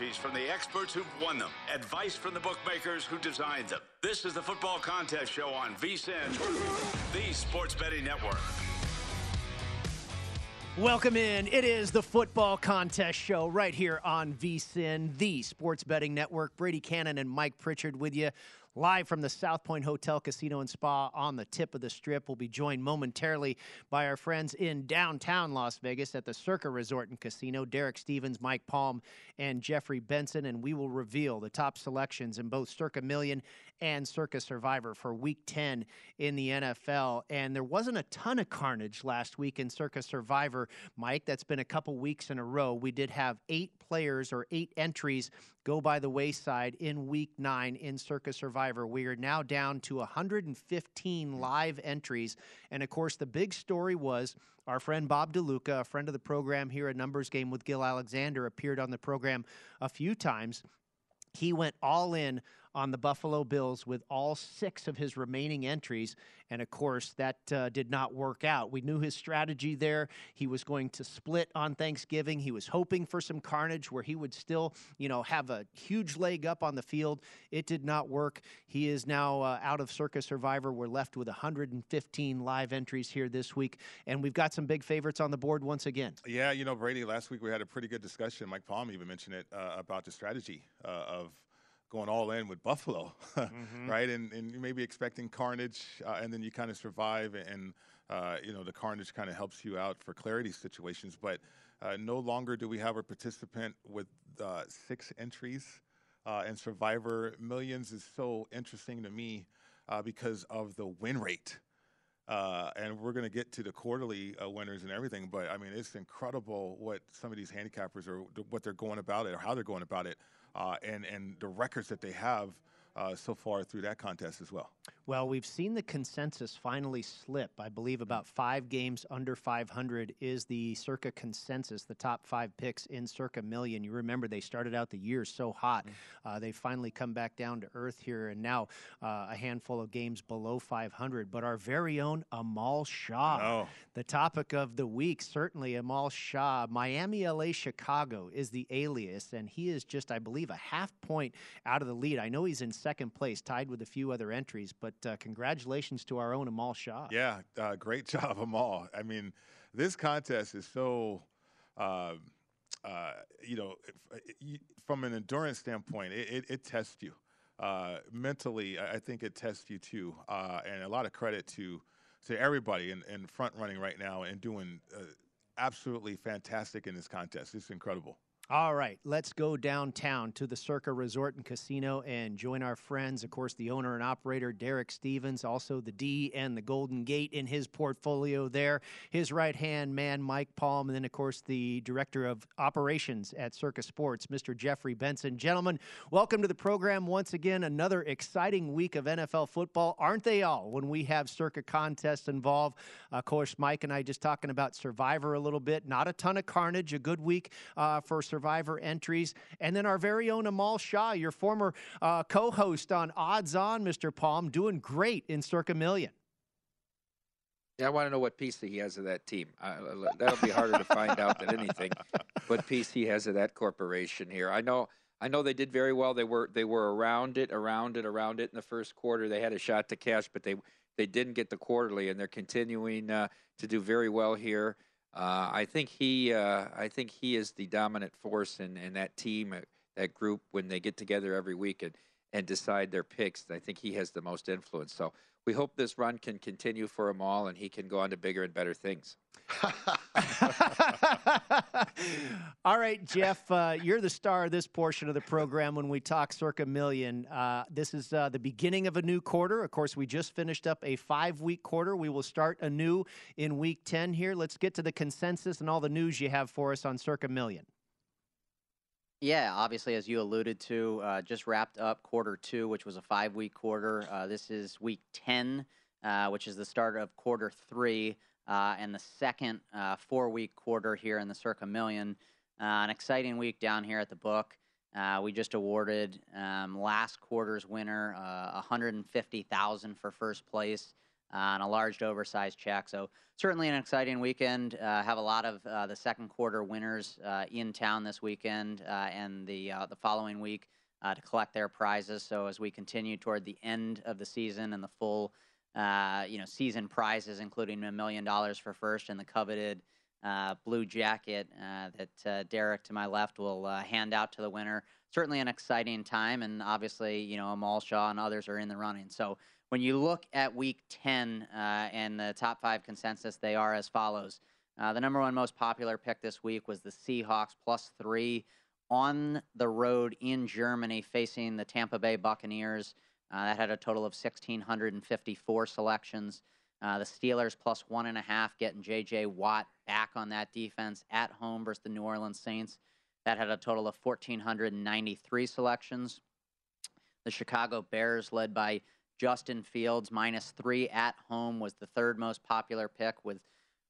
Strategies from the experts who've won them. Advice from the bookmakers who designed them. This is the Football Contest Show on VSIN, the Sports Betting Network. Welcome in. It is the Football Contest Show right here on VSIN, the Sports Betting Network. Brady Kannon and Mike Pritchard with you. Live from the South Point Hotel, Casino, and Spa on the tip of the strip. We'll be joined momentarily by our friends in downtown Las Vegas at the Circa Resort and Casino Derek Stevens, Mike Palm, and Jeffrey Benson. And we will reveal the top selections in both Circa Million and Circa Survivor for week 10 in the NFL. And there wasn't a ton of carnage last week in Circa Survivor, Mike. That's been a couple weeks in a row. We did have eight players or eight entries go by the wayside in week nine in Circa Survivor. We are now down to 115 live entries. And of course, the big story was our friend Bob DeLuca, a friend of the program here at Numbers Game with Gill Alexander, appeared on the program a few times. He went all in on the Buffalo Bills with all six of his remaining entries. And of course, that uh, did not work out. We knew his strategy there. He was going to split on Thanksgiving. He was hoping for some carnage where he would still, you know, have a huge leg up on the field. It did not work. He is now uh, out of Circa Survivor. We're left with 115 live entries here this week. And we've got some big favorites on the board once again. Yeah, you know, Brady, last week we had a pretty good discussion. Mike Palm even mentioned it uh, about the strategy uh, of going all in with Buffalo, mm-hmm. right? And, and you may be expecting carnage, uh, and then you kind of survive, and uh, you know the carnage kind of helps you out for clarity situations. But uh, no longer do we have a participant with uh, six entries, uh, and Survivor Millions is so interesting to me uh, because of the win rate. and we're going to get to the quarterly winners and everything, but I mean, it's incredible what some of these handicappers are, what they're going about it, or how they're going about it uh, and and the records that they have uh, so far through that contest as well. Well, we've seen the consensus finally slip. I believe about five games under 500 is the circa consensus, the top five picks in circa million. You remember they started out the year so hot. Mm-hmm. Uh, they finally come back down to earth here, and now uh, a handful of games below 500. But our very own Amal Shah, oh. the topic of the week, certainly Amal Shah. Miami, LA, Chicago is the alias, and he is just, I believe, a half point out of the lead. I know he's in second place, tied with a few other entries, but uh, congratulations to our own Amal Shah. Yeah, uh, great job, Amal. I mean, this contest is so. Uh, uh, you know, from an endurance standpoint, it, it, it tests you. Uh, mentally, I think it tests you too. Uh, and a lot of credit to to everybody in, in front running right now and doing uh, absolutely fantastic in this contest. It's incredible. All right, let's go downtown to the Circa Resort and Casino and join our friends. Of course, the owner and operator, Derek Stevens, also the D and the Golden Gate in his portfolio there. His right hand man, Mike Palm, and then, of course, the director of operations at Circa Sports, Mr. Jeffrey Benson. Gentlemen, welcome to the program once again. Another exciting week of NFL football, aren't they all, when we have Circa contests involved? Of course, Mike and I just talking about Survivor a little bit. Not a ton of carnage, a good week uh, for Survivor Survivor entries. And then our very own Amal Shah, your former uh, co host on Odds On, Mr. Palm, doing great in Circa Million. Yeah, I want to know what piece he has of that team. Uh, that'll be harder to find out than anything. What piece he has of that corporation here. I know. I know they did very well. They were they were around it, around it, around it in the first quarter. They had a shot to cash, but they they didn't get the quarterly, and they're continuing uh, to do very well here. Uh, I think he, uh, I think he is the dominant force in, in that team, uh, that group when they get together every week and, and decide their picks. I think he has the most influence. So we hope this run can continue for him all, and he can go on to bigger and better things. All right, Jeff, uh, you're the star of this portion of the program when we talk Circa Million. Uh, this is uh, the beginning of a new quarter. Of course, we just finished up a five week quarter. We will start anew in week 10 here. Let's get to the consensus and all the news you have for us on Circa Million. Yeah, obviously, as you alluded to, uh, just wrapped up quarter two, which was a five week quarter. Uh, this is week 10, uh, which is the start of quarter three uh, and the second uh, four week quarter here in the Circa Million. Uh, an exciting week down here at the book. We just awarded um, last quarter's winner uh, 150,000 for first place uh, and a large oversized check. So certainly an exciting weekend. have a lot of the second quarter winners in town this weekend and the the following week to collect their prizes. So as we continue toward the end of the season and the full uh, you know, season prizes, including a million dollars for first and the coveted uh, blue jacket uh, that uh, Derek to my left will uh, hand out to the winner. Certainly an exciting time, and obviously, you know, Amal Shah and others are in the running. So when you look at Week 10 uh, and the top five consensus, they are as follows. the number one most popular pick this week was the Seahawks plus three on the road in Germany, facing the Tampa Bay Buccaneers. Uh, that had a total of 1,654 selections. Uh, the Steelers plus one and a half, getting J.J. Watt back on that defense at home versus the New Orleans Saints. That had a total of 1,493 selections. The Chicago Bears, led by Justin Fields, minus three at home, was the third most popular pick with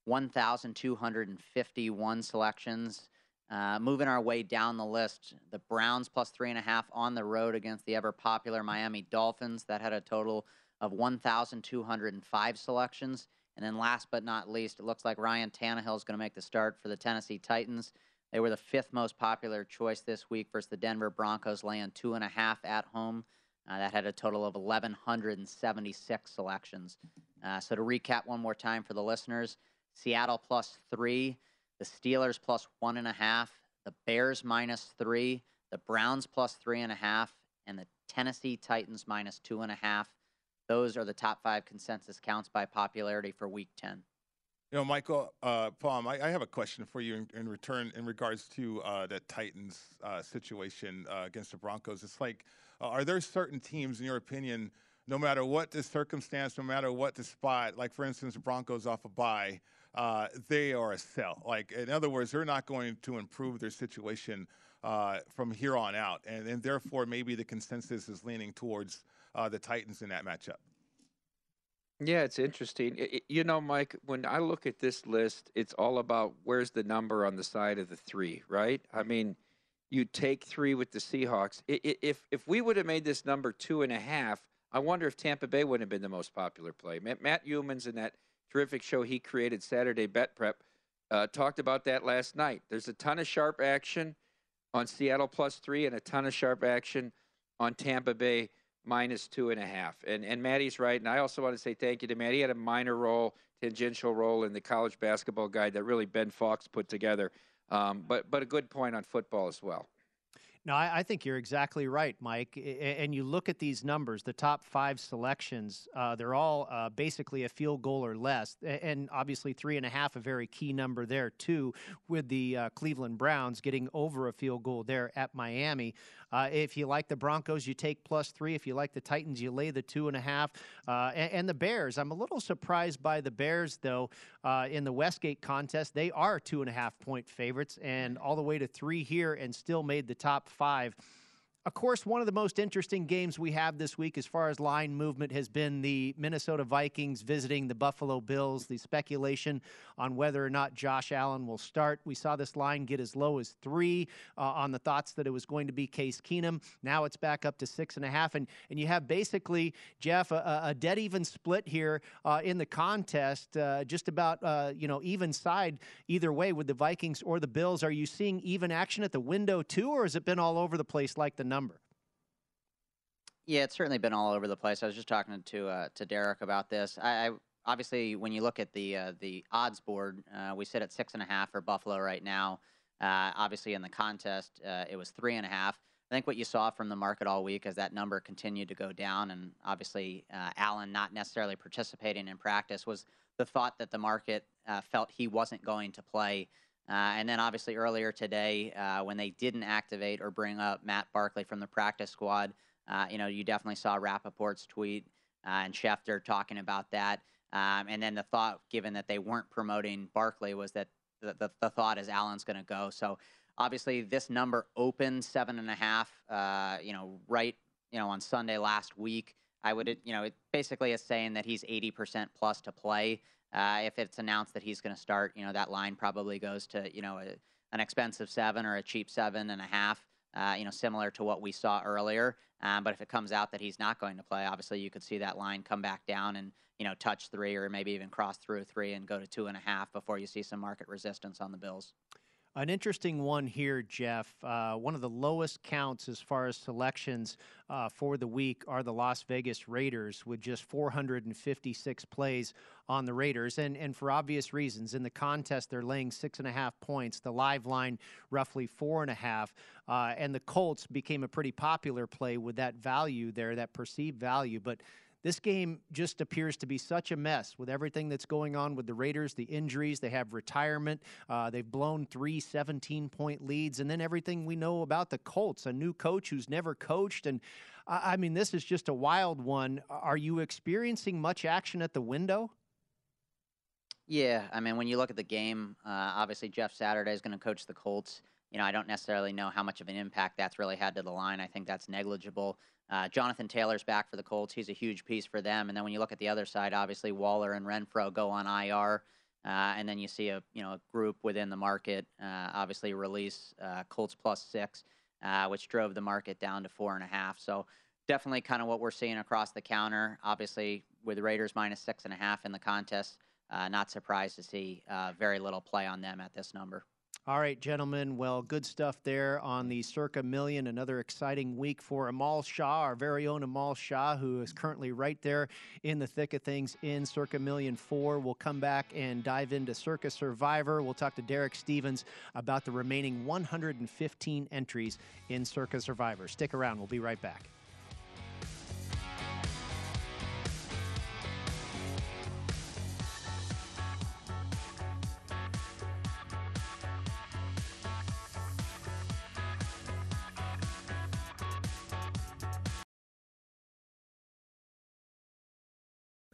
1,251 selections. Uh, moving our way down the list, the Browns plus three and a half on the road against the ever popular Miami Dolphins. That had a total of 1,205 selections. And then last but not least, it looks like Ryan Tannehill is going to make the start for the Tennessee Titans. They were the fifth most popular choice this week versus the Denver Broncos, laying two and a half at home. Uh, that had a total of 1,176 selections. Uh, so to recap one more time for the listeners Seattle plus three. The Steelers plus one and a half, the Bears minus three, the Browns plus three and a half, and the Tennessee Titans minus two and a half. Those are the top five consensus counts by popularity for Week 10. You know, Michael, uh, Palm, I, I, have a question for you in, in return in regards to uh, that Titans uh, situation uh, against the Broncos. It's like, uh, are there certain teams, in your opinion, no matter what the circumstance, no matter what the spot, like for instance, Broncos off a bye, uh, they are a sell. Like, in other words, they're not going to improve their situation uh, from here on out. And, and therefore, maybe the consensus is leaning towards uh, the Titans in that matchup. Yeah, it's interesting. It, you know, Mike, when I look at this list, it's all about where's the number on the side of the three, right? I mean, you take three with the Seahawks. If if we would have made this number two and a half, I wonder if Tampa Bay would have been the most popular play. Matt Youmans in that terrific show he created, Saturday Bet Prep, uh, talked about that last night. There's a ton of sharp action on Seattle plus three and a ton of sharp action on Tampa Bay minus two and a half. And and Maddie's right. And I also want to say thank you to Maddie. He had a minor role, tangential role in the college basketball guide that really Ben Fox put together. Um, but but a good point on football as well. No, I, I, think you're exactly right, Mike. And you look at these numbers, the top five selections, uh, they're all uh, basically a field goal or less. And obviously, three and a half, a very key number there, too, with the uh, Cleveland Browns getting over a field goal there at Miami. Uh, if you like the Broncos, you take plus three. If you like the Titans, you lay the two and a half. Uh, and, and, the Bears, I'm a little surprised by the Bears, though, uh, in the Westgate contest. They are two and a half point favorites and all the way to three here and still made the top five. Of course, one of the most interesting games we have this week as far as line movement has been the Minnesota Vikings visiting the Buffalo Bills. The speculation on whether or not Josh Allen will start. We saw this line get as low as three uh, on the thoughts that it was going to be Case Keenum. Now it's back up to six and a half. And, and you have basically, Jeff, a, a dead even split here uh, in the contest, uh, just about, uh, you know, even side either way with the Vikings or the Bills. Are you seeing even action at the window too, or has it been all over the place like the number? Yeah, it's certainly been all over the place. I was just talking to uh, to Derek about this. I, I, obviously when you look at the uh, the odds board, uh, we sit at six and a half for Buffalo right now. Uh, obviously in the contest, uh, it was three and a half. I think what you saw from the market all week is that number continued to go down, and obviously uh, Allen not necessarily participating in practice was the thought that the market felt he wasn't going to play. And then obviously earlier today, when they didn't activate or bring up Matt Barkley from the practice squad. Uh, you know, you definitely saw Rapoport's tweet uh, and Schefter talking about that. Um, and then the thought, given that they weren't promoting Barkley, was that the, the, the thought is Allen's going to go. So obviously, this number opened seven and a half. Uh, you know, right, you know, on Sunday last week. I would, you know, it basically is saying that he's 80% plus to play. Uh, if it's announced that he's going to start, you know, that line probably goes to, you know, a, an expensive seven or a cheap seven and a half. Uh, you know, similar to what we saw earlier. Um, but if it comes out that he's not going to play, obviously you could see that line come back down and you know touch three or maybe even cross through three and go to two and a half before you see some market resistance on the Bills. An interesting one here, Jeff. Uh, one of the lowest counts as far as selections uh, for the week are the Las Vegas Raiders, with just 456 plays on the Raiders. And, and for obvious reasons, in the contest, they're laying six and a half points, the live line, roughly four and a half. Uh, and the Colts became a pretty popular play with that value there, that perceived value. But this game just appears to be such a mess with everything that's going on with the Raiders, the injuries, they have retirement, uh, they've blown three 17 point leads, and then everything we know about the Colts, a new coach who's never coached. And I mean, this is just a wild one. Are you experiencing much action at the window? Yeah, I mean, when you look at the game, uh, obviously Jeff Saturday is going to coach the Colts. You know, I don't necessarily know how much of an impact that's really had to the line. I think that's negligible. Uh, Jonathan Taylor's back for the Colts. He's a huge piece for them. And then when you look at the other side, obviously Waller and Renfrow go on IR. Uh, and then you see a you know a group within the market uh, obviously release uh, Colts plus six, uh, which drove the market down to four and a half. So definitely kind of what we're seeing across the counter. Obviously with Raiders minus six and a half in the contest, uh, not surprised to see very little play on them at this number. All right, gentlemen. Well, good stuff there on the Circa Million. Another exciting week for Amal Shah, our very own Amal Shah, who is currently right there in the thick of things in Circa Million 4. We'll come back and dive into Circa Survivor. We'll talk to Derek Stevens about the remaining 115 entries in Circa Survivor. Stick around. We'll be right back.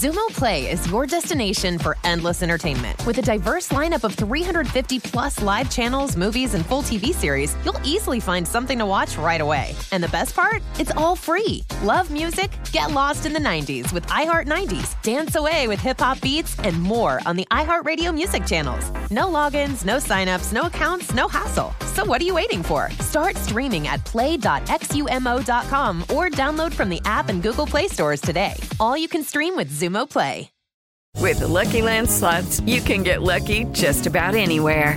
Xumo Play is your destination for endless entertainment. With a diverse lineup of 350 plus live channels, movies, and full TV series, you'll easily find something to watch right away. And the best part? It's all free. Love music? Get lost in the 90s with iHeart 90s, dance away with hip hop beats, and more on the iHeartRadio music channels. No logins, no signups, no accounts, no hassle. So what are you waiting for? Start streaming at play.xumo.com or download from the app and Google Play stores today. All you can stream with Xumo Play. With the Lucky Land slots, you can get lucky just about anywhere.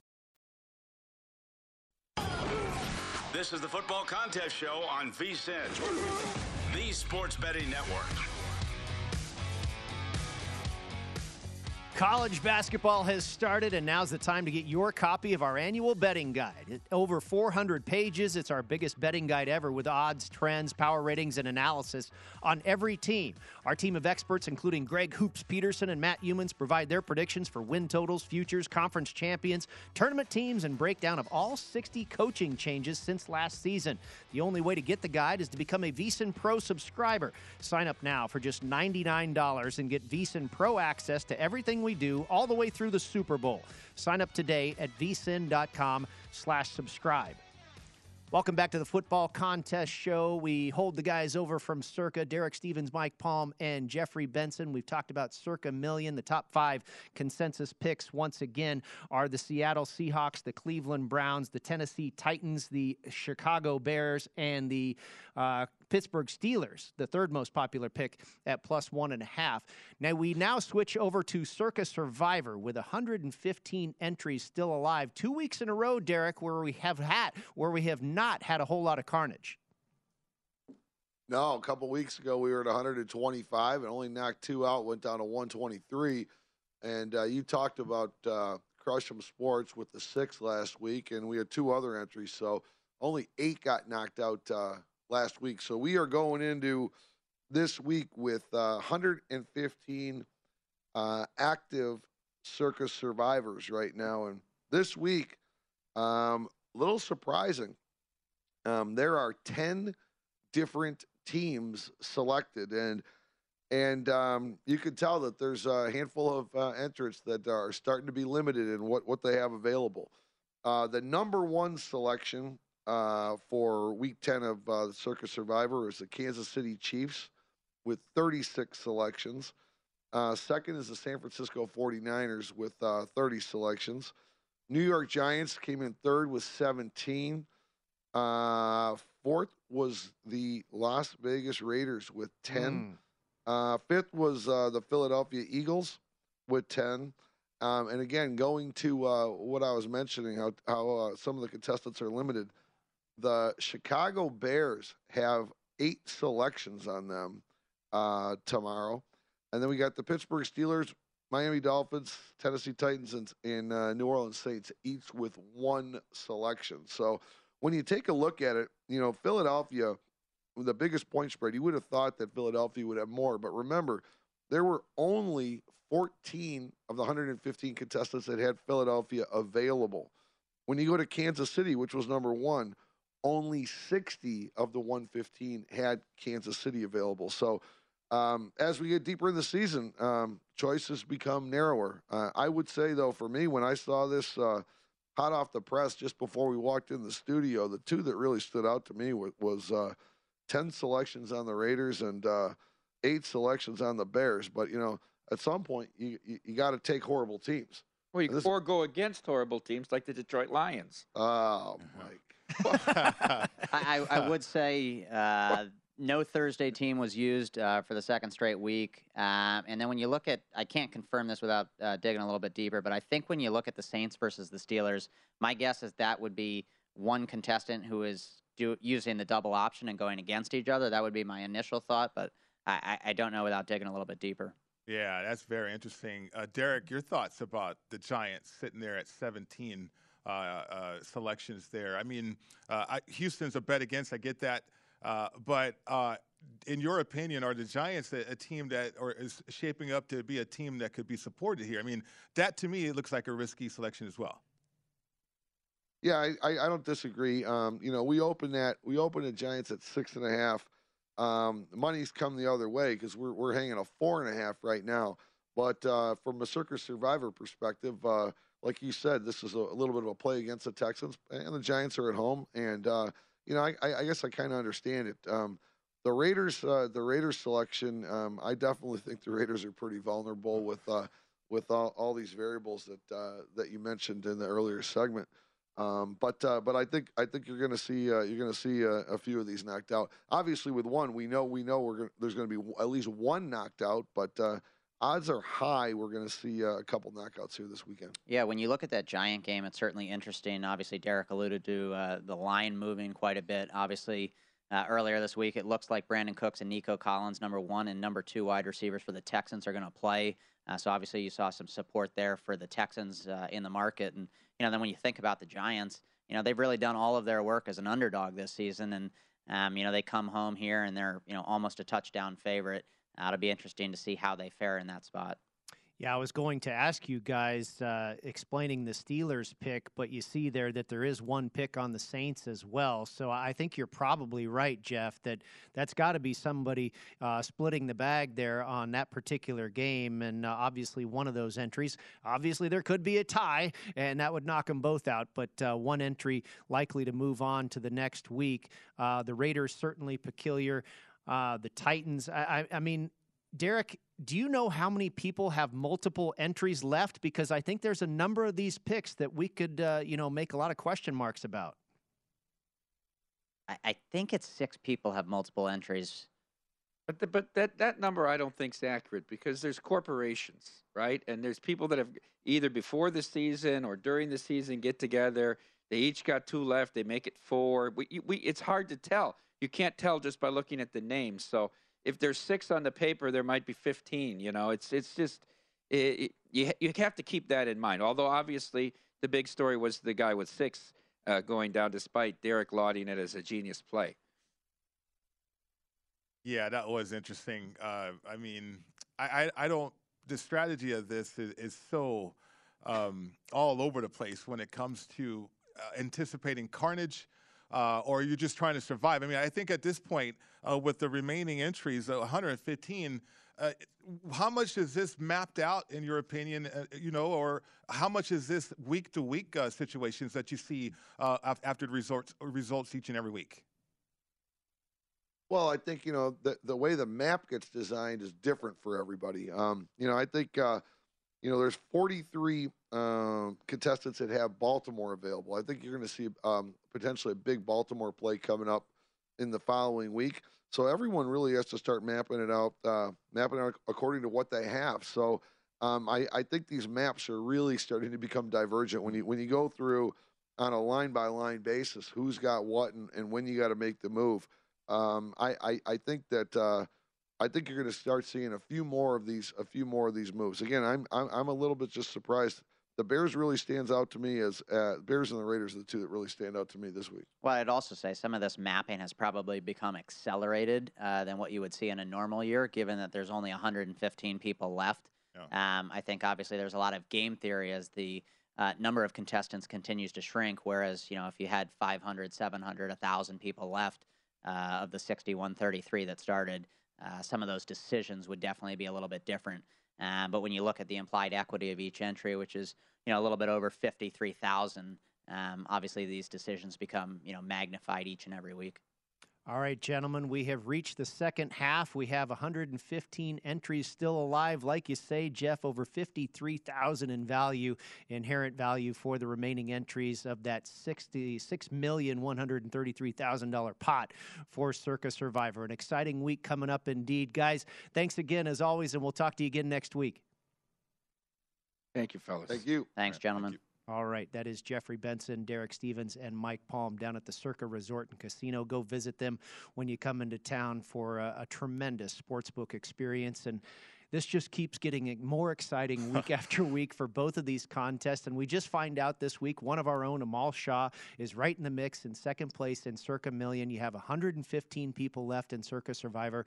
This is the Football Contest Show on VSIN, the Sports Betting Network. College basketball has started, and now's the time to get your copy of our annual betting guide. Over 400 pages. It's our biggest betting guide ever with odds, trends, power ratings, and analysis on every team. Our team of experts, including Greg Hoops Peterson and Matt Youmans, provide their predictions for win totals, futures, conference champions, tournament teams, and breakdown of all 60 coaching changes since last season. The only way to get the guide is to become a VSIN Pro subscriber. Sign up now for just $99 and get VSIN Pro access to everything we do all the way through the Super Bowl. Sign up today at vsin.com slash subscribe. Welcome back to the Football Contest Show. We hold the guys over from Circa, Derek Stevens, Mike Palm, and Jeffrey Benson. We've talked about Circa Million. The top five consensus picks, once again, are the Seattle Seahawks, the Cleveland Browns, the Tennessee Titans, the Chicago Bears, and the uh, Pittsburgh Steelers, the third most popular pick at plus one and a half. Now we now switch over to Circa Survivor with 115 entries still alive. Two weeks in a row, Derek, where we have had where we have not had a whole lot of carnage. No, a couple weeks ago we were at 125 and only knocked two out, went down to 123. And uh, you talked about uh, Crush 'em Sports with the six last week, and we had two other entries. So only eight got knocked out uh, last week. So we are going into this week with uh, 115 uh, active Circa survivors right now. And this week, um, little surprising, um, there are 10 different teams selected. And and um, you can tell that there's a handful of uh, entrants that are starting to be limited in what, what they have available. Uh, the number one selection uh, for week 10 of uh, the Circa Survivor is the Kansas City Chiefs with 36 selections. Uh, second is the San Francisco 49ers with uh, 30 selections. New York Giants came in third with 17. Uh, fourth was the Las Vegas Raiders with 10. Uh, fifth was uh, the Philadelphia Eagles with 10. Um, and again, going to uh, what I was mentioning, how, how uh, some of the contestants are limited, the Chicago Bears have eight selections on them uh, tomorrow. And then we got the Pittsburgh Steelers, Miami Dolphins, Tennessee Titans, and, and uh, New Orleans Saints, each with one selection. So when you take a look at it, you know, Philadelphia, the biggest point spread, you would have thought that Philadelphia would have more. But remember, there were only 14 of the 115 contestants that had Philadelphia available. When you go to Kansas City, which was number one, only 60 of the 115 had Kansas City available. So um, as we get deeper in the season, um, choices become narrower. Uh, I would say, though, for me, when I saw this uh, hot off the press just before we walked in the studio, the two that really stood out to me was, was uh, 10 selections on the Raiders and uh, eight selections on the Bears. But, you know, at some point, you, you, you got to take horrible teams. Well, you And this- or go against horrible teams like the Detroit Lions. Oh, Mike. I, I, I would say uh, no Thursday team was used uh, for the second straight week. Um, and then when you look at, I can't confirm this without uh, digging a little bit deeper, but I think when you look at the Saints versus the Steelers, my guess is that would be one contestant who is do, using the double option and going against each other. That would be my initial thought, but I, I don't know without digging a little bit deeper. Yeah, that's very interesting. Uh, Derek, your thoughts about the Giants sitting there at 17 uh, uh, selections there? I mean, uh, I, Houston's a bet against. I get that, uh, but uh, in your opinion, are the Giants a, a, team that or is shaping up to be a team that could be supported here? I mean, that to me it looks like a risky selection as well. Yeah, I, I, I don't disagree. Um, you know, we open that we open the Giants at six and a half. Um, money's come the other way because we're we're hanging a four and a half right now. But uh, from a Circa Survivor perspective, uh, like you said, this is a, a, little bit of a play against the Texans, and the Giants are at home. And uh, you know, I, I guess I kind of understand it. Um, the Raiders, uh, the Raiders selection, um, I definitely think the Raiders are pretty vulnerable with uh, with all, all these variables that uh, that you mentioned in the earlier segment. Um, but uh, but I think I think you're going to see uh, you're going to see a, a, few of these knocked out. Obviously, with one, we know we know we're gonna, there's going to be at least one knocked out, but uh, odds are high we're going to see uh, a couple knockouts here this weekend. Yeah, when you look at that Giant game, it's certainly interesting. Obviously, Derek alluded to uh, the line moving quite a bit. Obviously. Uh, earlier this week, it looks like Brandin Cooks and Nico Collins, number one and number two wide receivers for the Texans, are going to play. so obviously, you saw some support there for the Texans in the market, and you know, then when you think about the Giants, you know, they've really done all of their work as an underdog this season, and um, you know, they come home here and they're you know almost a touchdown favorite. Uh, it'll be interesting to see how they fare in that spot. Yeah, I was going to ask you guys uh, explaining the Steelers pick, but you see there that there is one pick on the Saints as well. So I think you're probably right, Jeff, that that's got to be somebody uh, splitting the bag there on that particular game. And uh, obviously, one of those entries, obviously, there could be a tie, and that would knock them both out. But uh, one entry likely to move on to the next week. Uh, the Raiders certainly peculiar. Uh, the Titans, I, I, I mean, Derek, do you know how many people have multiple entries left? Because I think there's a number of these picks that we could, uh, you know, make a lot of question marks about. I, I think it's six people have multiple entries. But the, but that that number I don't think is accurate because there's corporations, right? And there's people that have either before the season or during the season get together. They each got two left. They make it four. We, we it's hard to tell. You can't tell just by looking at the names. So if there's six on the paper, there might be 15. You know, it's it's just it, you you have to keep that in mind. Although obviously the big story was the guy with six uh, going down, despite Derek lauding it as a genius play. Yeah, that was interesting. Uh, I mean, I, I, I don't. The strategy of this is, is so um, all over the place when it comes to uh, anticipating carnage uh, or you're just trying to survive. I mean, I think at this point, uh, with the remaining entries, uh, 115, uh, how much is this mapped out, in your opinion? Uh, you know, or how much is this week to week situations that you see uh, after the results results each and every week? Well, I think you know the the way the map gets designed is different for everybody. Um, you know, I think you know, there's 43 um, contestants that have Baltimore available. I think you're going to see um, potentially a big Baltimore play coming up in the following week. So everyone really has to start mapping it out, uh, mapping out according to what they have. So um, I, I, think these maps are really starting to become divergent when you when you go through on a line by line basis who's got what and, and when you got to make the move. Um, I, I, I think that. Uh, I think you're going to start seeing a few more of these, a few more of these moves. Again, I'm I'm, I'm a little bit just surprised. The Bears really stands out to me as uh, Bears and the Raiders are the two that really stand out to me this week. Well, I'd also say some of this mapping has probably become accelerated uh, than what you would see in a normal year, given that there's only 115 people left. Yeah. Um, I think obviously there's a lot of game theory as the uh, number of contestants continues to shrink. Whereas, you know, if you had 500, 700, 1,000 people left uh, of the 6133 that started, uh, some of those decisions would definitely be a little bit different. Uh, but when you look at the implied equity of each entry, which is you know a little bit over fifty three thousand, um, obviously these decisions become you know magnified each and every week. All right, gentlemen, we have reached the second half. We have 115 entries still alive. Like you say, Jeff, over 53,000 in value, inherent value for the remaining entries of that $66,133,000 pot for Circa Survivor. An exciting week coming up indeed. Guys, thanks again as always, and we'll talk to you again next week. Thank you, fellas. Thank you. Thanks, gentlemen. Thank you. All right, that is Jeffrey Benson, Derek Stevens, and Mike Palm down at the Circa Resort and Casino. Go visit them when you come into town for a, a tremendous sportsbook experience. And this just keeps getting more exciting week after week for both of these contests. And we just find out this week one of our own, Amal Shah, is right in the mix in second place in Circa Million. You have 115 people left in Circa Survivor.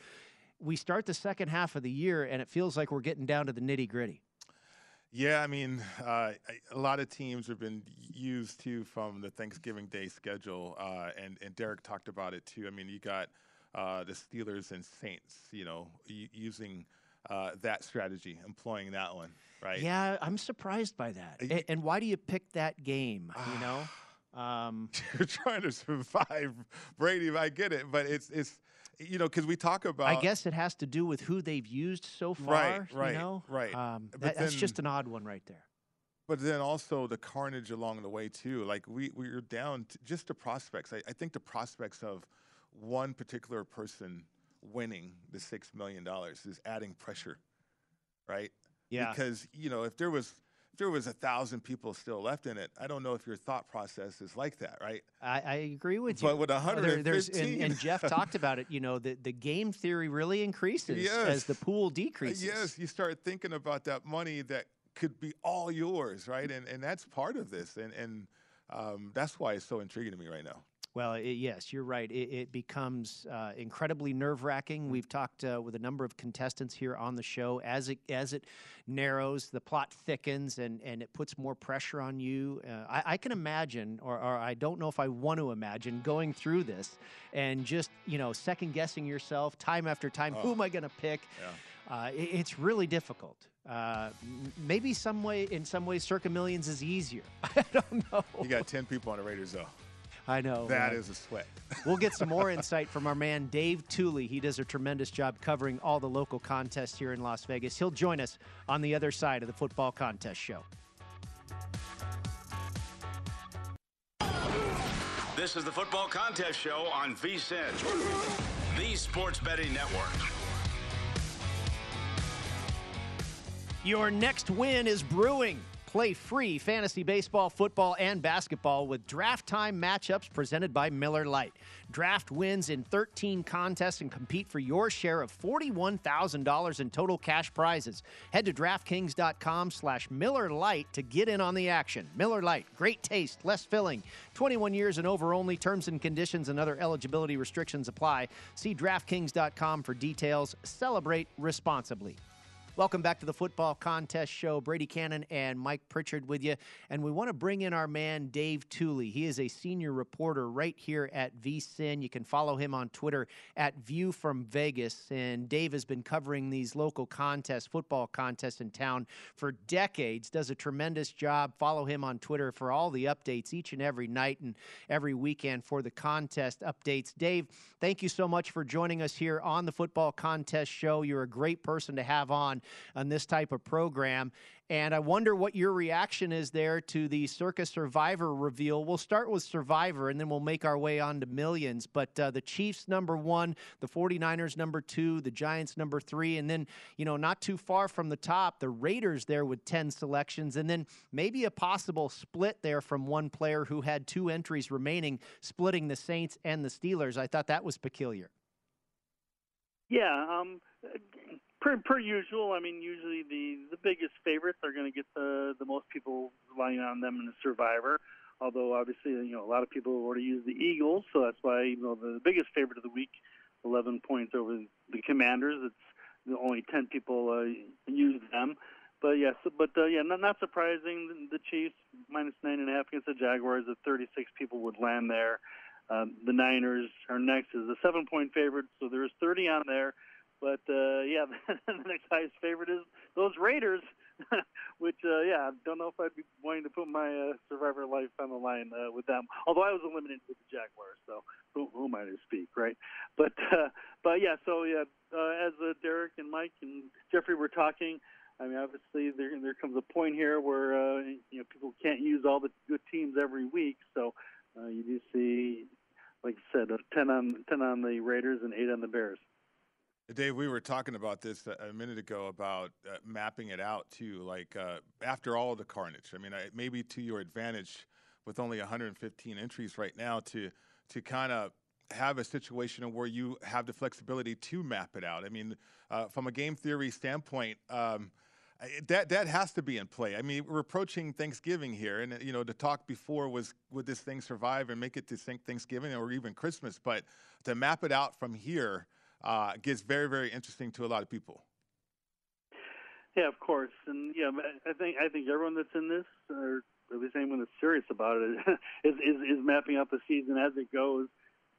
We start the second half of the year, and it feels like we're getting down to the nitty gritty. Yeah, I mean, uh, a lot of teams have been used too from the Thanksgiving Day schedule, uh, and and Derek talked about it too. I mean, you got uh, the Steelers and Saints, you know, using uh, that strategy, employing that one, right? Yeah, I'm surprised by that. And, and why do you pick that game? You know, um, you're trying to survive, Brady. I get it, but it's it's you know, because we talk about. I guess it has to do with who they've used so far. Right, right, you know? right. Um, that, that's just an odd one right there. But then also the carnage along the way too. Like we we are down just the prospects. I, I think the prospects of one particular person winning the six million dollars is adding pressure, right? Yeah. Because you know if there was if there was a thousand people still left in it, I don't know if your thought process is like that, right? I, I agree with you. But with 115, there, and, and, Jeff talked about it. You know, the the game theory really increases yes. as the pool decreases. Yes, you start thinking about that money that could be all yours, right? And and that's part of this, and and um, that's why it's so intriguing to me right now. Well, it, yes, you're right. It, it becomes uh, incredibly nerve wracking. We've talked uh, with a number of contestants here on the show. As it as it narrows, the plot thickens, and, and it puts more pressure on you. Uh, I, I, can imagine, or, or I don't know if I want to imagine, going through this and just you know second guessing yourself time after time. Oh. Who am I going to pick? Yeah. Uh, it, it's really difficult. Uh, maybe some way, in some ways, Circa Millions is easier. I don't know. You got ten people on the Raiders though. I know. That man. is a sweat. we'll get some more insight from our man, Dave Tuley. He does a tremendous job covering all the local contests here in Las Vegas. He'll join us on the other side of the football contest show. This is the Football Contest Show on VSIN, the Sports Betting Network. Your next win is brewing. Play free fantasy baseball, football, and basketball with draft time matchups presented by Miller Lite. Draft wins in 13 contests and compete for your share of $41,000 in total cash prizes. Head to DraftKings.com slash Miller Lite to get in on the action. Miller Lite, great taste, less filling. 21 years and over only. Terms and conditions and other eligibility restrictions apply. See DraftKings.com for details. Celebrate responsibly. Welcome back to the Football Contest Show. Brady Kannon and Mike Pritchard with you. And we want to bring in our man, Dave Tuley. He is a senior reporter right here at VSIN. You can follow him on Twitter at View from Vegas. And Dave has been covering these local contests, football contests in town for decades, does a tremendous job. Follow him on Twitter for all the updates each and every night and every weekend for the contest updates. Dave, thank you so much for joining us here on the Football Contest Show. You're a great person to have on on this type of program. And I wonder what your reaction is there to the Circa Survivor reveal. We'll start with Survivor and then we'll make our way on to millions. But uh, the Chiefs, number one, the 49ers, number two, the Giants, number three. And then, you know, not too far from the top, the Raiders there with 10 selections. And then maybe a possible split there from one player who had two entries remaining, splitting the Saints and the Steelers. I thought that was peculiar. Yeah, um, per, per usual, I mean, usually the the biggest favorites are going to get the the most people relying on them in the Survivor. Although obviously, you know, a lot of people already use the Eagles, so that's why you know the biggest favorite of the week, 11 points over the Commanders. It's only 10 people uh, use them. But yes, but uh, yeah, not, not surprising. The Chiefs minus nine and a half against the Jaguars. The 36 people would land there. Um, the Niners are next is a seven point favorite, so there's 30 on there. But uh, yeah, the next highest favorite is those Raiders, which uh, yeah, I don't know if I'd be wanting to put my uh, Survivor life on the line uh, with them. Although I was eliminated with the Jaguars, so who, who am I to speak, right? But uh, but yeah, so yeah, uh, as uh, Derek and Mike and Jeffrey were talking. I mean, obviously, there there comes a point here where uh, you know people can't use all the good teams every week, so uh, you do see, like I said, ten on ten on the Raiders and eight on the Bears. Dave, we were talking about this a minute ago about uh, mapping it out too. Like uh, after all the carnage, I mean, maybe to your advantage with only 115 entries right now to to kind of have a situation where you have the flexibility to map it out. I mean, uh, from a game theory standpoint. Um, that that has to be in play. I mean, we're approaching Thanksgiving here, and you know, the talk before was would this thing survive and make it to Thanksgiving or even Christmas? But to map it out from here uh, gets very, very interesting to a lot of people. Yeah, of course, and yeah, I think I think everyone that's in this, or at least anyone that's serious about it, is, is is mapping out the season as it goes,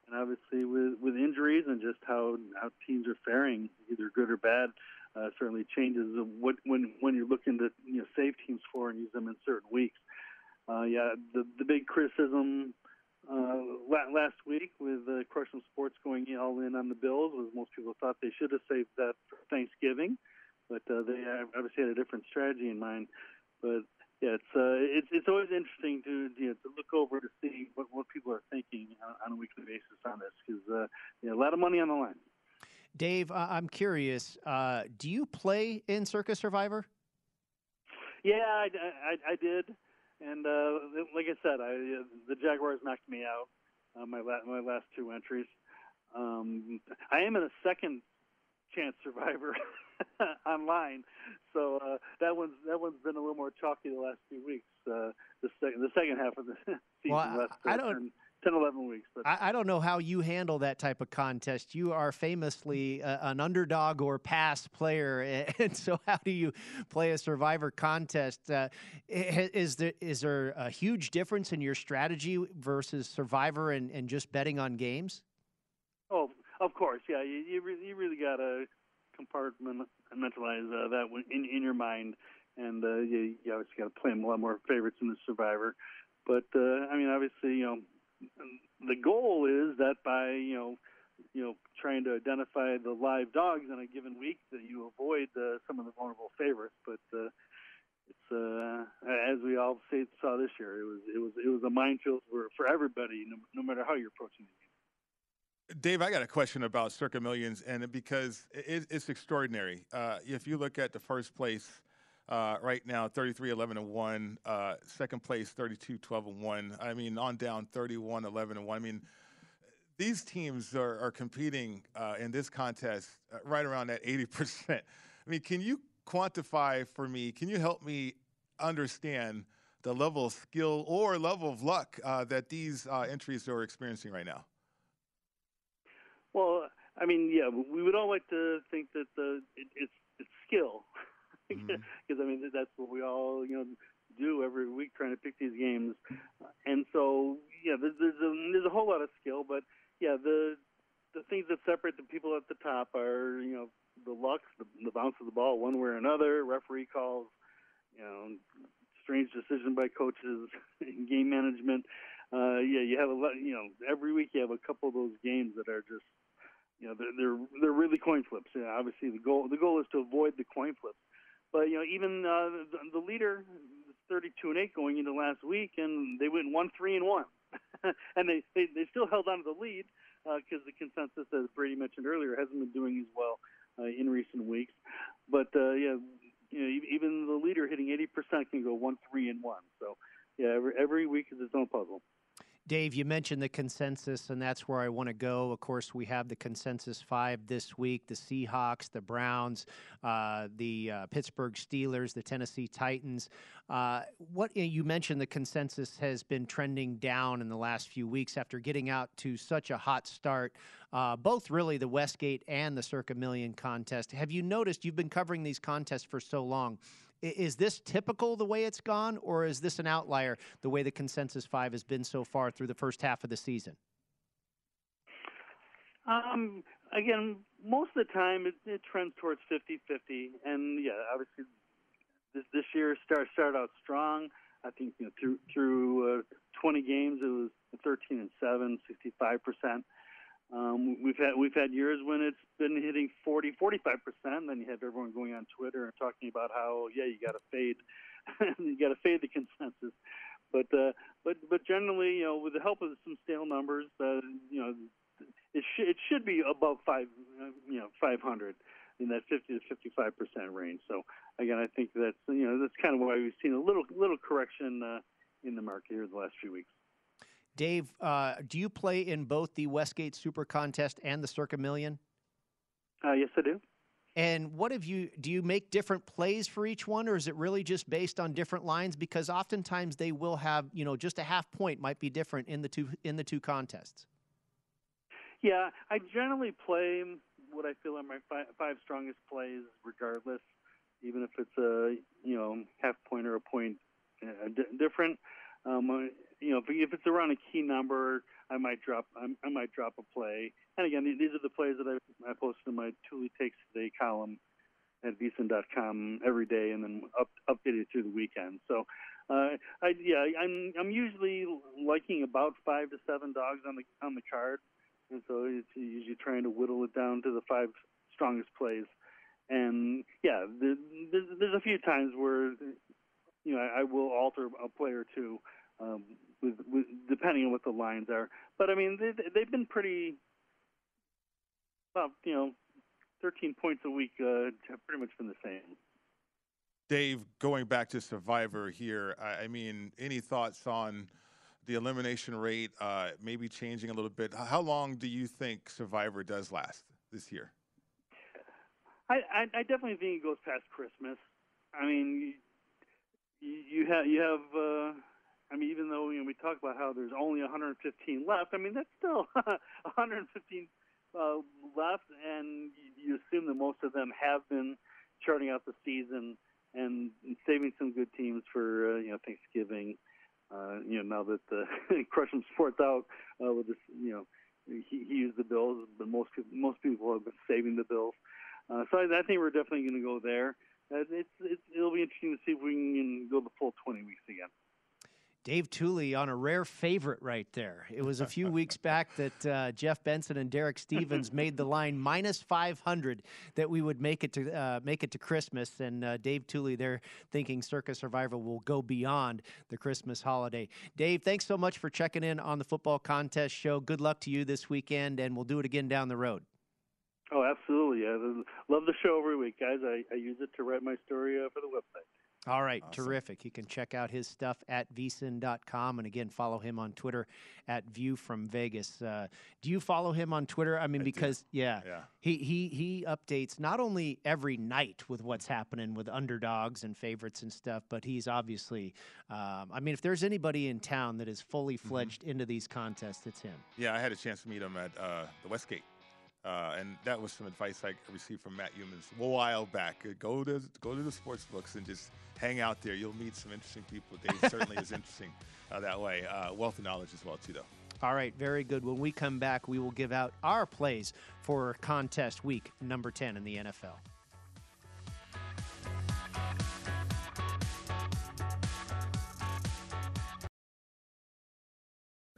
and obviously with with injuries and just how how teams are faring, either good or bad, uh, certainly changes what when when you're looking to you know save teams for and use them in certain weeks. Uh, yeah, the the big criticism uh, last week with uh, Crushing Sports going all in on the Bills was most people thought they should have saved that for Thanksgiving, but uh, they obviously had a different strategy in mind. But yeah, it's uh, it's it's always interesting to you know, to look over to see what what people are thinking on, on a weekly basis on this because uh, you know, a lot of money on the line. Dave, I'm curious. Uh, do you play in Circa Survivor? Yeah, I, I, I did. And uh, like I said, I, the Jaguars knocked me out uh, my la- my last two entries. Um, I am in a second chance survivor online, so uh, that one's that one's been a little more chalky the last few weeks. Uh, the second the second half of the season. Well, last, I don't. 10, 11 weeks. But I, I, don't know how you handle that type of contest. You are famously uh, an underdog or past player, and so how do you play a Survivor contest? Uh, is there is there a huge difference in your strategy versus Survivor and, and just betting on games? Oh, of course, yeah. You you really, you really got to compartmentalize uh, that in in your mind, and uh, you, you obviously got to play a lot more favorites in the Survivor. But uh, I mean, obviously, you know, the goal is that by you know you know trying to identify the live dogs in a given week that you avoid uh, some of the vulnerable favorites but uh, it's uh, as we all say, saw this year it was it was it was a minefield for for everybody no, no matter how you're approaching Dave, I got a question about Circa Millions, and because it, it's extraordinary. Uh, if you look at the first place uh, right now 33 11 and 1 uh, second place 32 12 and 1 i mean on down 31 11 and 1 i mean these teams are, are competing uh, in this contest uh, right around that 80% i mean can you quantify for me can you help me understand the level of skill or level of luck uh, that these uh, entries are experiencing right now? Well i mean yeah we would all like to think that the it, it's it's skill because mm-hmm. I mean that's what we all you know do every week trying to pick these games, and so yeah, there's there's a, there's a whole lot of skill, but yeah, the the things that separate the people at the top are you know the luck, the, the bounce of the ball one way or another, referee calls, you know, strange decision by coaches, game management. Uh, yeah, you have a lot. You know, every week you have a couple of those games that are just, you know, they're they're, they're really coin flips. Yeah, obviously the goal the goal is to avoid the coin flips. But you know, even uh, the, the leader, 32 and 8 going into last week, and they went one three and one, and they, they they still held on to the lead because uh, the consensus, as Brady mentioned earlier, hasn't been doing as well uh, in recent weeks. But uh, yeah, you know, even the leader hitting 80% can go one three and one. So yeah, every every week is its own puzzle. Dave, you mentioned the consensus, and that's where I want to go. Of course, we have the consensus five this week the Seahawks, the Browns, uh, the uh, Pittsburgh Steelers, the Tennessee Titans. Uh, what you mentioned, the consensus has been trending down in the last few weeks after getting out to such a hot start, uh, both really the Westgate and the Circa Million contest. Have you noticed you've been covering these contests for so long? Is this typical the way it's gone, or is this an outlier the way the consensus five has been so far through the first half of the season? Um, again, most of the time it, it trends towards 50-50, and yeah, obviously this this year start started out strong. I think you know through through uh, 20 games it was 13 and 7, 65 percent. Um, we've had we've had years when it's been hitting 40, 45 percent. Then you have everyone going on Twitter and talking about how yeah you got to fade, you got to fade the consensus. But uh, but but generally, you know, with the help of some stale numbers, uh, you know, it should it should be above five, uh, you know, 500 in that 50 to 55 percent range. So again, I think that's you know that's kind of why we've seen a little little correction uh, in the market here the last few weeks. Dave, uh, do you play in both the Westgate Super Contest and the Circa Million? Uh, yes, I do. And what have you? Do you make different plays for each one, or is it really just based on different lines? Because oftentimes they will have, you know, just a half point might be different in the two in the two contests. Yeah, I generally play what I feel are my five, five strongest plays, regardless, even if it's a you know half point or a point uh, d- different. Um, you know, if, it's around a key number, I might drop I, might drop a play. And again, these are the plays that I, I post in my Tuley Takes Today column at vsin.com every day, and then up, updated through the weekend. So, uh, I yeah, I'm I'm usually liking about five to seven dogs on the on the card, and so it's usually trying to whittle it down to the five strongest plays. And yeah, there's, there's a few times where you know I, I will alter a play or two um, with, with depending on what the lines are. But I mean, they, they've been pretty, well, you know, 13 points a week uh, have pretty much been the same. Dave, going back to Survivor here, I, I mean, any thoughts on the elimination rate uh, maybe changing a little bit? How long do you think Survivor does last this year? I, I, I definitely think it goes past Christmas. I mean, you, you have you have. Uh, I mean, even though you know, we talk about how there's only 115 left, I mean that's still 115 uh, left, and you assume that most of them have been charting out the season and saving some good teams for uh, you know Thanksgiving. Uh, you know now that the Crush'em Sports out uh, with this, you know he, he used the Bills, but most most people have been saving the Bills. Uh, so I, I think we're definitely going to go there. Uh, it's, it's it'll be interesting to see if we can go the full 20 weeks again. Dave Tuley on a rare favorite right there. It was a few weeks back that uh, Jeff Benson and Derek Stevens made the line minus 500 that we would make it to uh, make it to Christmas, and uh, Dave Tuley they're thinking Circa Survivor will go beyond the Christmas holiday. Dave, thanks so much for checking in on the football contest show. Good luck to you this weekend, and we'll do it again down the road. Oh, absolutely! I love the show every week, guys. I, I use it to write my story uh, for the website. All right, awesome. terrific. You can check out his stuff at vsin.com and again follow him on Twitter at View from Vegas. Uh, do you follow him on Twitter? I mean, I because yeah, yeah, he he he updates not only every night with what's happening with underdogs and favorites and stuff, but he's obviously. Um, I mean, if there's anybody in town that is fully mm-hmm. fledged mm-hmm. into these contests, it's him. Yeah, I had a chance to meet him at uh, the Westgate uh, and that was some advice I received from Matt Youmans a while back. Uh, go to go to the sports books and just hang out there. You'll meet some interesting people. Dave certainly is interesting uh, that way. Uh, wealth of knowledge as well too, though. All right, very good. When we come back, we will give out our plays for contest week number ten in the NFL.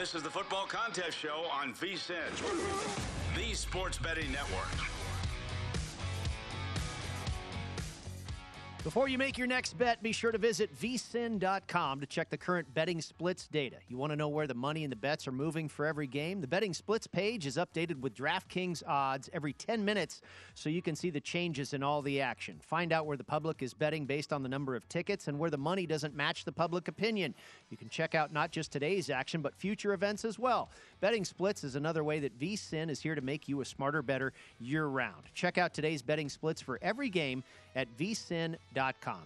This is the Football Contest Show on VSIN, the Sports Betting Network. Before you make your next bet, be sure to visit vsin.com to check the current betting splits data. You want to know where the money and the bets are moving for every game? The betting splits page is updated with DraftKings odds every 10 minutes so you can see the changes in all the action. Find out where the public is betting based on the number of tickets and where the money doesn't match the public opinion. You can check out not just today's action, but future events as well. Betting splits is another way that vSIN is here to make you a smarter, better year round. Check out today's betting splits for every game at vsin.com.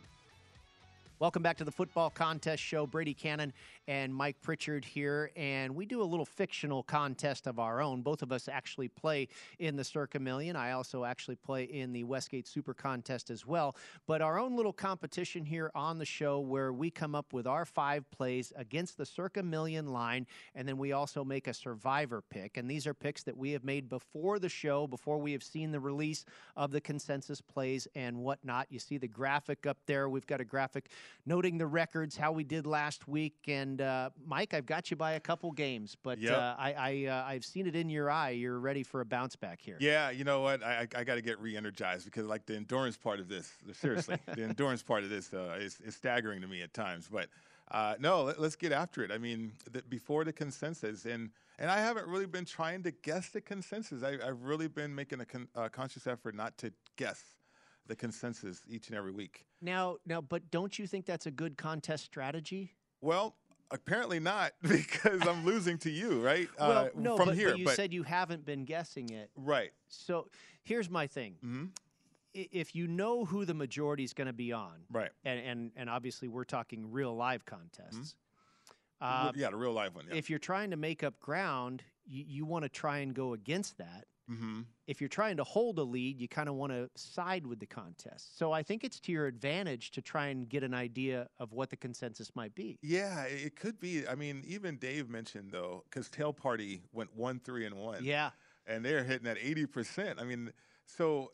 Welcome back to the Football Contest Show. Brady Kannon and Mike Pritchard here, and we do a little fictional contest of our own. Both of us actually play in the Circa Million. I also actually play in the Westgate Super Contest as well. But our own little competition here on the show where we come up with our five plays against the Circa Million line, and then we also make a survivor pick. And these are picks that we have made before the show, before we have seen the release of the consensus plays and whatnot. You see the graphic up there. We've got a graphic noting the records, how we did last week. And uh, Mike, I've got you by a couple games, but Yep. uh, I, I uh, I've seen it in your eye. You're ready for a bounce back here. Yeah, you know what? I, I, I got to get re-energized because like the endurance part of this, seriously, the endurance part of this uh, is, is staggering to me at times. But uh, no, let, us get after it. I mean, the, before the consensus, and and I haven't really been trying to guess the consensus. I, I've really been making a con, uh, conscious effort not to guess the consensus each and every week. Now, now, but don't you think that's a good contest strategy? Well, apparently not because I'm losing to you, right? Well, uh, no, from but, here, but you said you haven't been guessing it. Right. So here's my thing. Mhm. If you know who the majority is going to be on, Right. and, and and obviously we're talking real live contests. Re- uh, yeah, the real life one. Yeah. If you're trying to make up ground, you, you want to try and go against that. Mm-hmm. If you're trying to hold a lead, you kind of want to side with the contest. So I think it's to your advantage to try and get an idea of what the consensus might be. Yeah, it could be. I mean, even Dave mentioned though, because Tail Party went one, three, and one. Yeah. and they're hitting at eighty percent. I mean, so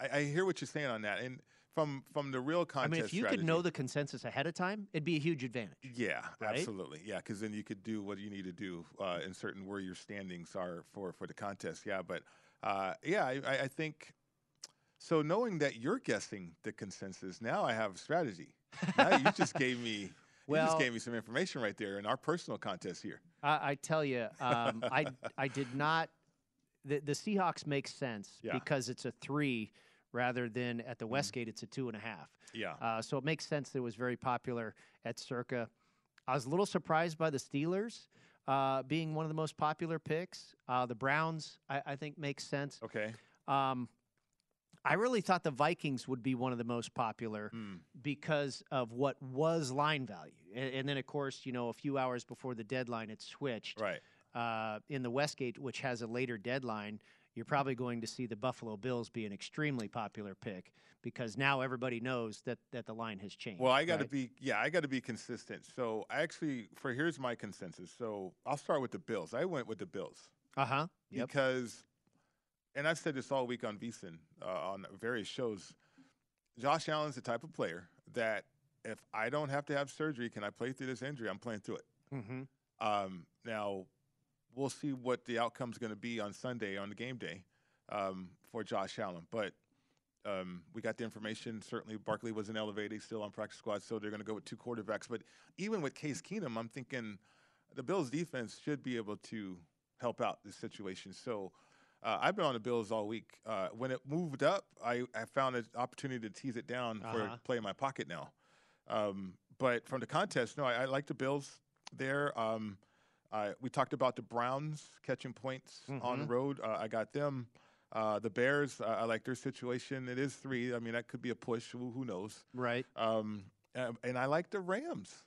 I, I hear what you're saying on that, and from from the real contest. I mean, if you strategy, could know the consensus ahead of time, it'd be a huge advantage. Yeah, right? absolutely. Yeah, because then you could do what you need to do uh, in certain where your standings are for for the contest. Yeah, but uh, yeah, I, I- think so. Knowing that you're guessing the consensus, now I have a strategy. Now you just gave me. you just gave me some information right there in our personal contest here. I, I tell you, um, I I did not. The, the Seahawks make sense Yeah. because it's a three rather than at the Westgate it's a two and a half. Yeah. Uh, so it makes sense that it was very popular at Circa. I was a little surprised by the Steelers uh, being one of the most popular picks. Uh, the Browns, I, I think, makes sense. Okay. Um, I really thought the Vikings would be one of the most popular Hmm. because of what was line value. And, and then, of course, you know, a few hours before the deadline, it switched. Right. Uh, in the Westgate, which has a later deadline, you're probably going to see the Buffalo Bills be an extremely popular pick because now everybody knows that, that the line has changed. Well, I got to right? be yeah, I got to be consistent. So I actually for here's my consensus. So I'll start with the Bills. I went with the Bills. Uh huh. Yep. Because, and I've said this all week on VSiN uh, on various shows. Josh Allen's the type of player that if I don't have to have surgery, can I play through this injury? I'm playing through it. Mm-hmm. Um, now, we'll see what the outcome's going to be on Sunday on the game day um, for Josh Allen. But um, we got the information. Certainly, Barkley wasn't elevated. Still on practice squad, so they're going to go with two quarterbacks. But even with Case Keenum, I'm thinking the Bills' defense should be able to help out this situation. So uh, I've been on the Bills all week. Uh, when it moved up, I, I found an opportunity to tease it down for Uh-huh. play in my pocket now. Um, but from the contest, no, I, I like the Bills. there. Um, I, we talked about the Browns catching points on the Mhm. road. Uh, I got them. Uh, the Bears, uh, I like their situation. It is three. I mean, that could be a push. Who, who knows? Right. Um, and, and I like the Rams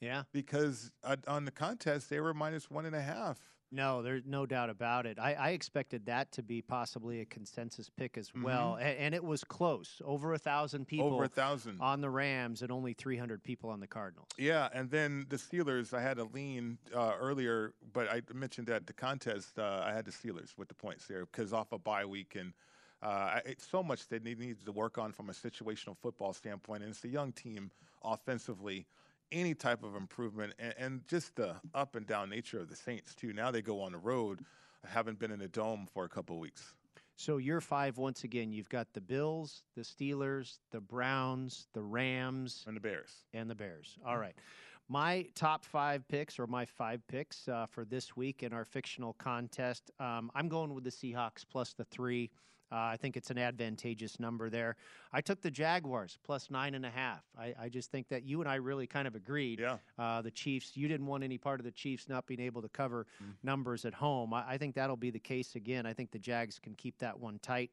Yeah. because uh, on the contest they were minus one and a half. No, there's no doubt about it. I, I expected that to be possibly a consensus pick as well, Mhm. a- and, it was close. Over a thousand people. Over a thousand. on the Rams, and only 300 people on the Cardinals. Yeah, and then the Steelers, I had a lean uh, earlier, but I mentioned that the contest, uh, I had the Steelers with the points there because off a bye week, and uh, it's so much that they need, need to work on from a situational football standpoint, and it's a young team offensively. Any type of improvement, and, and just the up and down nature of the Saints too. Now they go on the road, haven't been in a dome for a couple weeks. So year five, once again, you've got the Bills, the Steelers, the Browns, the Rams, and the Bears. And the Bears. All right. My top five picks, or my five picks uh, for this week in our fictional contest, um, I'm going with the Seahawks plus the three. Uh, I think it's an advantageous number there. I took the Jaguars plus nine and a half. I, I just think that you and I really kind of agreed. Yeah. Uh, the Chiefs, you didn't want any part of the Chiefs not being able to cover numbers at home. I, I think that'll be the case again. I think the Jags can keep that one tight.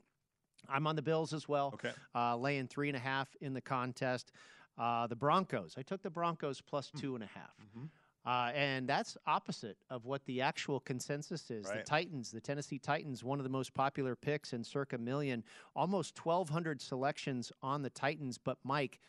I'm on the Bills as well. Okay. Uh, laying three and a half in the contest. Uh, the Broncos. I took the Broncos plus two and a half. Uh, and that's opposite of what the actual consensus is. The Titans, the Tennessee Titans, one of the most popular picks in circa million, almost 1,200 selections on the Titans. But Mike,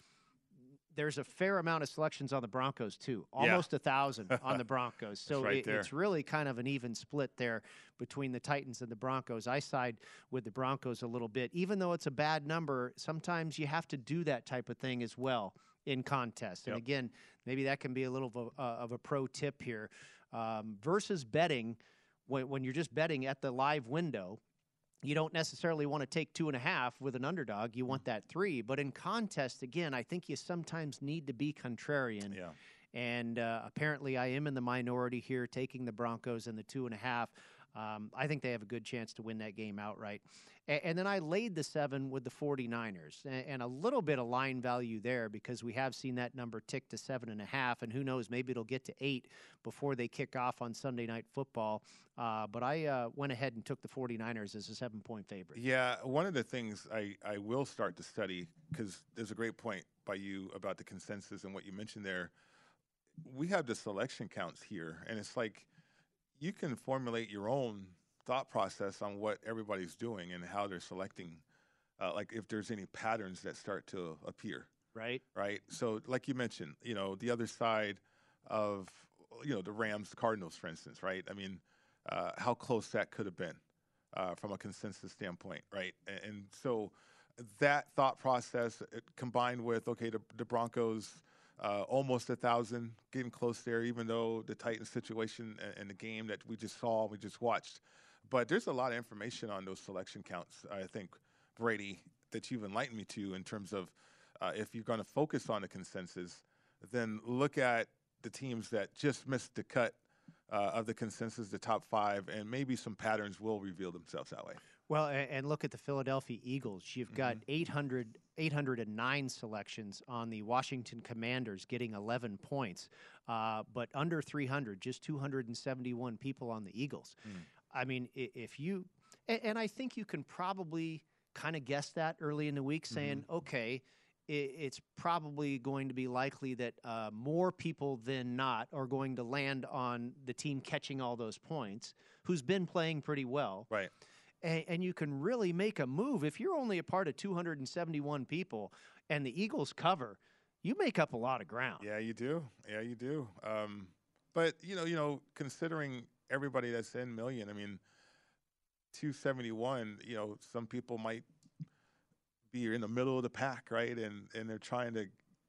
there's a fair amount of selections on the Broncos too, almost a thousand on the Broncos. So right it- it's really kind of an even split there between the Titans and the Broncos. I side with the Broncos a little bit, even though it's a bad number. Sometimes you have to do that type of thing as well in contests. And Yep. again, maybe that can be a little of a, uh, of a pro tip here um, versus betting when, when you're just betting at the live window you don't necessarily want to take two and a half with an underdog. You want that three. But in contest, again, I think you sometimes need to be contrarian. Yeah. And uh, apparently, I am in the minority here, taking the Broncos and the two and a half. Um, I think they have a good chance to win that game outright. A- and then I laid the seven with the 49ers a- and a little bit of line value there because we have seen that number tick to seven and a half. And who knows, maybe it'll get to eight before they kick off on Sunday Night Football. Uh, but I uh, went ahead and took the 49ers as a seven point favorite. Yeah, one of the things I, I will start to study, because there's a great point by you about the consensus and what you mentioned there. We have the selection counts here, and it's like you can formulate your own thought process on what everybody's doing and how they're selecting, uh, like if there's any patterns that start to appear. Right. Right. So, like you mentioned, you know, the other side of, you know, the Rams, Cardinals, for instance, right? I mean, uh, how close that could have been uh, from a consensus standpoint, right? And, and so that thought process uh, combined with, okay, the, the Broncos, uh, almost a thousand, getting close there, even though the Titans situation and, and the game that we just saw, we just watched. But there's a lot of information on those selection counts, I think, Brady, that you've enlightened me to in terms of uh, if you're going to focus on the consensus, then look at the teams that just missed the cut uh, of the consensus, the top five, and maybe some patterns will reveal themselves that way. Well, and look at the Philadelphia Eagles. You've got Mm-hmm. 800, 809 selections on the Washington Commanders, getting 11 points, uh, but under 300, just 271 people on the Eagles. Mm. I mean, if you, and, and I think you can probably kind of guess that early in the week, saying, Mm-hmm. okay, it's probably going to be likely that uh, more people than not are going to land on the team catching all those points, who's been playing pretty well Right. And, and you can really make a move if you're only a part of 271 people and the Eagles cover. You make up a lot of ground. Yeah, you do. Yeah, you do. Um, but you know, you know, considering everybody that's in million, I mean, 271. You know, some people might be in the middle of the pack, right? And and they're trying to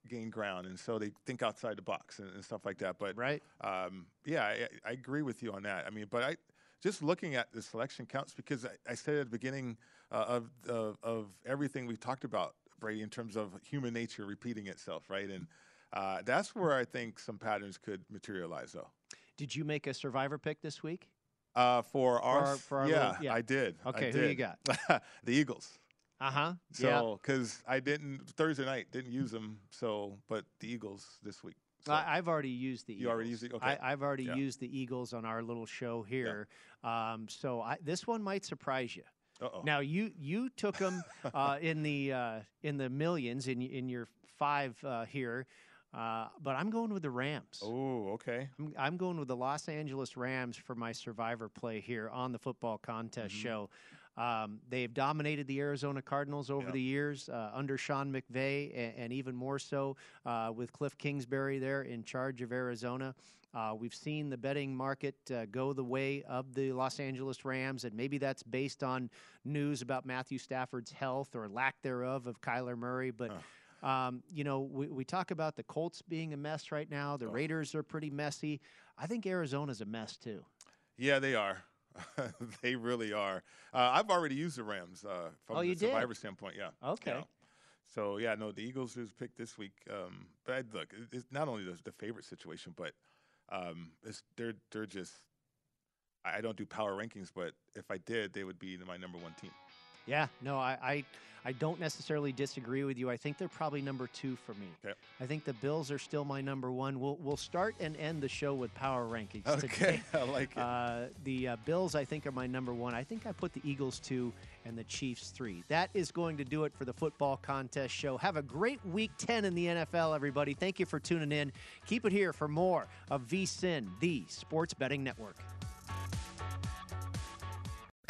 gain ground, and so they think outside the box and, and stuff like that. But right, um, yeah, I, I agree with you on that. I mean, but I just looking at the selection counts because I, I said at the beginning uh, of, of of everything we talked about, Brady, in terms of human nature repeating itself, right? And uh, that's where I think some patterns could materialize, though. Did you make a survivor pick this week? Uh, for our, our- for our yeah, little- yeah. I did. I Okay, who you did. got? the Eagles. Uh huh. So, because I didn't Thursday night didn't use them, so but the Eagles this week. So- I, I've already used the. You already used it? Okay. I, I've already Yeah. used the Eagles on our little show here. Um, so I, this one might surprise you. Uh-oh. Now you you took them uh, in the uh, in the millions in in your five uh, here, uh, but I'm going with the Rams. Oh, okay. I'm, I'm going with the Los Angeles Rams for my survivor play here on the football contest Mhm. show. Um, they've dominated the Arizona Cardinals over Yep. the years uh, under Sean McVay, and, and even more so uh, with Cliff Kingsbury there in charge of Arizona. Uh, we've seen the betting market uh, go the way of the Los Angeles Rams, and maybe that's based on news about Matthew Stafford's health or lack thereof of Kyler Murray. But um, you know, we, we talk about the Colts being a mess right now. The Raiders are pretty messy. I think Arizona's a mess too. Yeah, they are. they really are. Uh, I've already used the Rams uh, from Oh, the you did? survivor standpoint. Yeah. Okay. Yeah. So yeah, no, the Eagles was picked this week. Um, but look, it's not only the, the favorite situation, but um, it's, they're they're just. I don't do power rankings, but if I did, they would be my number one team. Yeah, no, I, I, I don't necessarily disagree with you. I think they're probably number two for me. Okay. I think the Bills are still my number one. We'll we'll start and end the show with power rankings. Okay, today. I like it. Uh, the uh, Bills, I think, are my number one. I think I put the Eagles two and the Chiefs three. That is going to do it for the football contest show. Have a great week ten in the NFL, everybody. Thank you for tuning in. Keep it here for more of VSIN, the Sports Betting Network.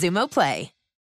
Xumo Play.